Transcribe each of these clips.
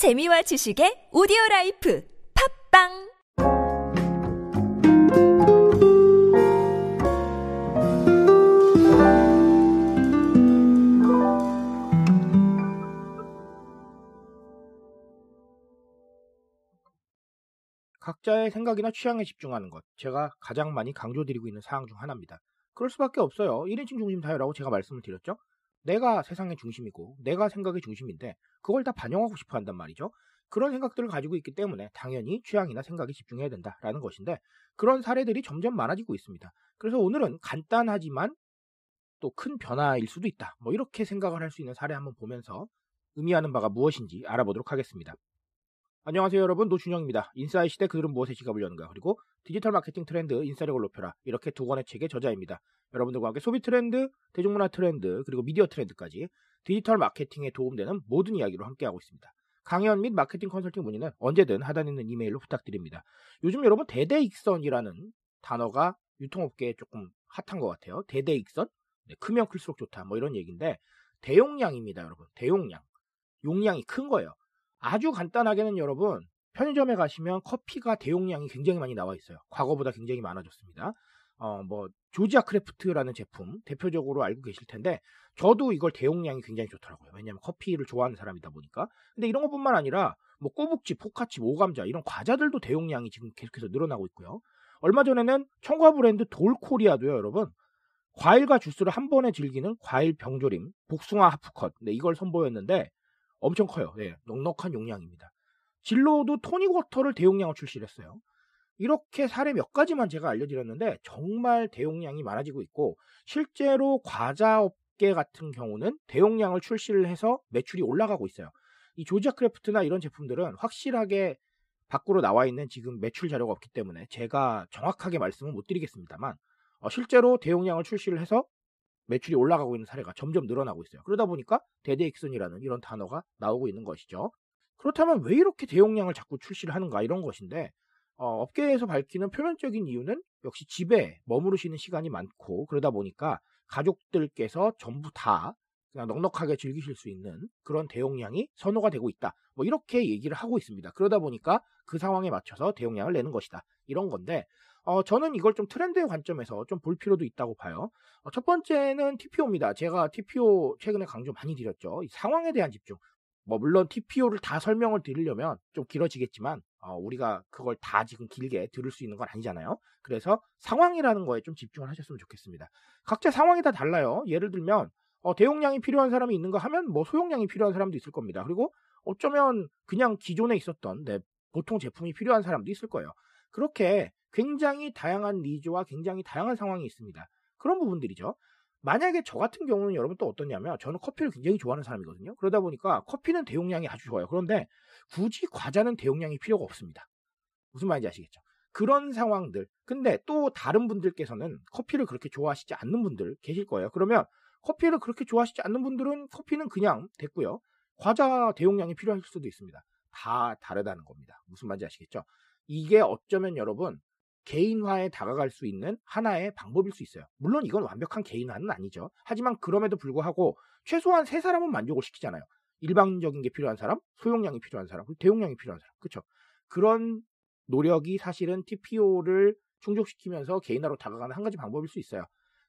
재미와 지식의 오디오 라이프 팟빵 각자의 생각이나 취향에 집중하는 것. 제가 가장 많이 강조드리고 있는 사항 중 하나입니다. 그럴 수밖에 없어요. 1인칭 중심 사회라고 제가 말씀을 드렸죠. 내가 세상의 중심이고 내가 생각의 중심인데 그걸 다 반영하고 싶어 한단 말이죠. 그런 생각들을 가지고 있기 때문에 당연히 취향이나 생각에 집중해야 된다라는 것인데 그런 사례들이 점점 많아지고 있습니다. 그래서 오늘은 간단하지만 또 큰 변화일 수도 있다. 뭐 이렇게 생각을 할 수 있는 사례 한번 보면서 의미하는 바가 무엇인지 알아보도록 하겠습니다. 안녕하세요 여러분 노준영입니다. 인사이 시대 그들은 무엇에 지갑을 여는가 그리고 디지털 마케팅 트렌드 인싸력을 높여라 이렇게 두 권의 책의 저자입니다. 여러분들과 함께 소비 트렌드, 대중문화 트렌드 그리고 미디어 트렌드까지 디지털 마케팅에 도움되는 모든 이야기로 함께하고 있습니다. 강연 및 마케팅 컨설팅 문의는 언제든 하단에 있는 이메일로 부탁드립니다. 요즘 여러분 대대익선이라는 단어가 유통업계에 조금 핫한 것 같아요. 대대익선? 네, 크면 클수록 좋다 뭐 이런 얘기인데 대용량입니다 여러분. 대용량. 용량이 큰 거예요. 아주 간단하게는 여러분 편의점에 가시면 커피가 대용량이 굉장히 많이 나와 있어요. 과거보다 굉장히 많아졌습니다. 어, 뭐 조지아 크래프트라는 제품 대표적으로 알고 계실 텐데 저도 이걸 대용량이 굉장히 좋더라고요. 왜냐하면 커피를 좋아하는 사람이다 보니까. 근데 이런 것뿐만 아니라 뭐 꼬북칩, 포카칩, 오감자 이런 과자들도 대용량이 지금 계속해서 늘어나고 있고요. 얼마 전에는 청과 브랜드 돌코리아도요, 여러분. 과일과 주스를 한 번에 즐기는 과일 병조림, 복숭아 half cut. 네, 이걸 선보였는데 엄청 커요. 네, 넉넉한 용량입니다. 진로도 토닉워터를 대용량으로 출시를 했어요. 이렇게 사례 몇 가지만 제가 알려드렸는데 정말 대용량이 많아지고 있고 실제로 과자 업계 같은 경우는 대용량을 출시를 해서 매출이 올라가고 있어요. 이 조지아 크래프트나 이런 제품들은 확실하게 밖으로 나와 있는 지금 매출 자료가 없기 때문에 제가 정확하게 말씀은 못 드리겠습니다만 어, 실제로 대용량을 출시를 해서 매출이 올라가고 있는 사례가 점점 늘어나고 있어요. 그러다 보니까 대대익선이라는 이런 단어가 나오고 있는 것이죠. 그렇다면 왜 이렇게 대용량을 자꾸 출시를 하는가 이런 것인데 어, 업계에서 밝히는 표면적인 이유는 역시 집에 머무르시는 시간이 많고 그러다 보니까 가족들께서 전부 다 그냥 넉넉하게 즐기실 수 있는 그런 대용량이 선호가 되고 있다. 뭐 이렇게 얘기를 하고 있습니다. 그러다 보니까 그 상황에 맞춰서 대용량을 내는 것이다. 이런 건데 어, 저는 이걸 좀 트렌드의 관점에서 좀 볼 필요도 있다고 봐요. 어, 첫 번째는 TPO입니다. 제가 TPO 최근에 강조 많이 드렸죠. 상황에 대한 집중. 뭐 물론 TPO를 다 설명을 드리려면 좀 길어지겠지만 어, 우리가 그걸 다 지금 길게 들을 수 있는 건 아니잖아요. 그래서 상황이라는 거에 좀 집중을 하셨으면 좋겠습니다. 각자 상황이 다 달라요. 예를 들면 어, 대용량이 필요한 사람이 있는가 하면 뭐 소용량이 필요한 사람도 있을 겁니다. 그리고 어쩌면 그냥 기존에 있었던 네, 보통 제품이 필요한 사람도 있을 거예요. 그렇게 굉장히 다양한 니즈와 굉장히 다양한 상황이 있습니다. 그런 부분들이죠. 만약에 저 같은 경우는 여러분 또 어떠냐면 저는 커피를 굉장히 좋아하는 사람이거든요. 그러다 보니까 커피는 대용량이 아주 좋아요. 그런데 굳이 과자는 대용량이 필요가 없습니다. 무슨 말인지 아시겠죠? 그런 상황들. 근데 또 다른 분들께서는 커피를 그렇게 좋아하시지 않는 분들 계실 거예요. 그러면 커피를 그렇게 좋아하시지 않는 분들은 커피는 그냥 됐고요. 과자 대용량이 필요할 수도 있습니다. 다 다르다는 겁니다. 무슨 말인지 아시겠죠? 이게 어쩌면 여러분 개인화에 다가갈 수 있는 하나의 방법일 수 있어요. 물론 이건 완벽한 개인화는 아니죠. 하지만 그럼에도 불구하고 최소한 세 사람은 만족을 시키잖아요. 일방적인 게 필요한 사람, 소용량이 필요한 사람, 대용량이 필요한 사람. 그렇죠? 그런 노력이 사실은 TPO를 충족시키면서 개인화로 다가가는 한 가지 방법일 수 있어요.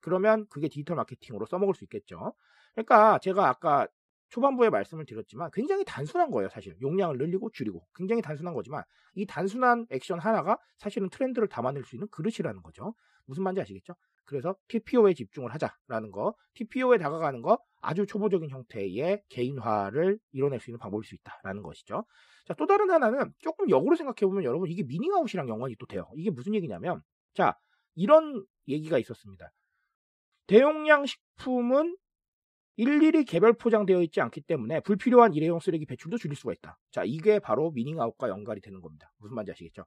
그러면 그게 디지털 마케팅으로 써먹을 수 있겠죠. 그러니까 제가 아까 초반부에 말씀을 드렸지만 굉장히 단순한 거예요, 사실. 용량을 늘리고 줄이고. 굉장히 단순한 거지만 이 단순한 액션 하나가 사실은 트렌드를 담아낼 수 있는 그릇이라는 거죠. 무슨 말인지 아시겠죠? 그래서 TPO에 집중을 하자라는 거, TPO에 다가가는 거 아주 초보적인 형태의 개인화를 이뤄낼 수 있는 방법일 수 있다라는 것이죠. 자, 또 다른 하나는 조금 역으로 생각해 보면 여러분 이게 미닝아웃이랑 연관이 또 돼요. 이게 무슨 얘기냐면 자, 이런 얘기가 있었습니다. 대용량 식품은 일일이 개별 포장되어 있지 않기 때문에 불필요한 일회용 쓰레기 배출도 줄일 수가 있다. 자, 이게 바로 미닝아웃과 연관이 되는 겁니다. 무슨 말인지 아시겠죠?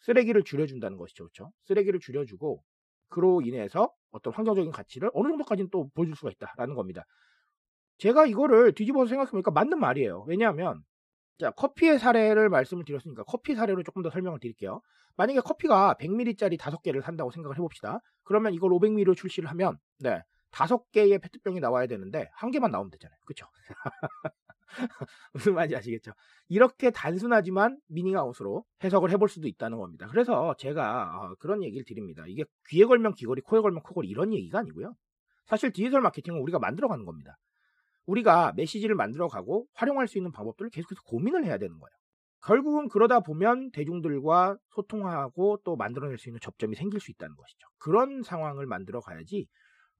쓰레기를 줄여준다는 것이죠. 그렇죠? 쓰레기를 줄여주고 그로 인해서 어떤 환경적인 가치를 어느 정도까지는 또 보여줄 수가 있다라는 겁니다. 제가 이거를 뒤집어서 생각해보니까 맞는 말이에요. 왜냐하면 자, 커피의 사례를 말씀을 드렸으니까 커피 사례로 조금 더 설명을 드릴게요. 만약에 커피가 100ml짜리 5개를 산다고 생각을 해봅시다. 그러면 이걸 500ml로 출시를 하면 네, 다섯 개의 페트병이 나와야 되는데 한 개만 나오면 되잖아요. 그렇죠? 무슨 말인지 아시겠죠? 이렇게 단순하지만 미닝아웃으로 해석을 해볼 수도 있다는 겁니다. 그래서 제가 어, 그런 얘기를 드립니다. 이게 귀에 걸면 귀걸이, 코에 걸면 코걸이 이런 얘기가 아니고요. 사실 디지털 마케팅은 우리가 만들어가는 겁니다. 우리가 메시지를 만들어가고 활용할 수 있는 방법들을 계속해서 고민을 해야 되는 거예요. 결국은 그러다 보면 대중들과 소통하고 또 만들어낼 수 있는 접점이 생길 수 있다는 것이죠. 그런 상황을 만들어 가야지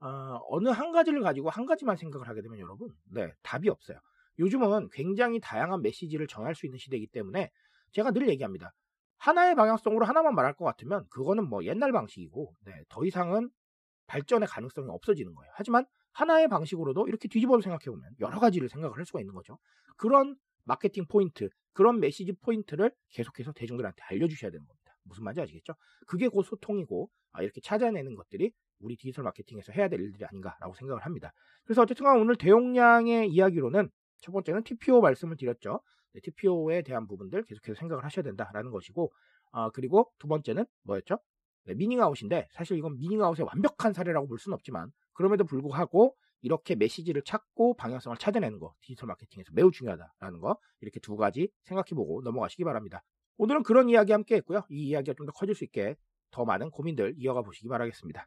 어, 느한 가지를 가지고 한 가지만 생각을 하게 되면 여러분, 네, 답이 없어요. 요즘은 굉장히 다양한 메시지를 정할 수 있는 시대이기 때문에 제가 늘 얘기합니다. 하나의 방향성으로 하나만 말할 것 같으면 그거는 뭐 옛날 방식이고 네, 더 이상은 발전의 가능성이 없어지는 거예요. 하지만 하나의 방식으로도 이렇게 뒤집어서 생각해보면 여러 가지를 생각을 할 수가 있는 거죠. 그런 마케팅 포인트, 그런 메시지 포인트를 계속해서 대중들한테 알려주셔야 되는 겁니다. 무슨 말인지 아시겠죠? 그게 곧 소통이고 아, 이렇게 찾아내는 것들이 우리 디지털 마케팅에서 해야 될 일들이 아닌가라고 생각을 합니다. 그래서 어쨌든 오늘 대용량의 이야기로는 첫 번째는 TPO 말씀을 드렸죠. 네, TPO에 대한 부분들 계속해서 생각을 하셔야 된다라는 것이고, 아, 그리고 두 번째는 뭐였죠? 네, 미닝아웃인데, 사실 이건 미닝아웃의 완벽한 사례라고 볼 수는 없지만, 그럼에도 불구하고 이렇게 메시지를 찾고 방향성을 찾아내는 거, 디지털 마케팅에서 매우 중요하다라는 거, 이렇게 두 가지 생각해보고 넘어가시기 바랍니다. 오늘은 그런 이야기 함께 했고요. 이 이야기가 좀 더 커질 수 있게 더 많은 고민들 이어가 보시기 바라겠습니다.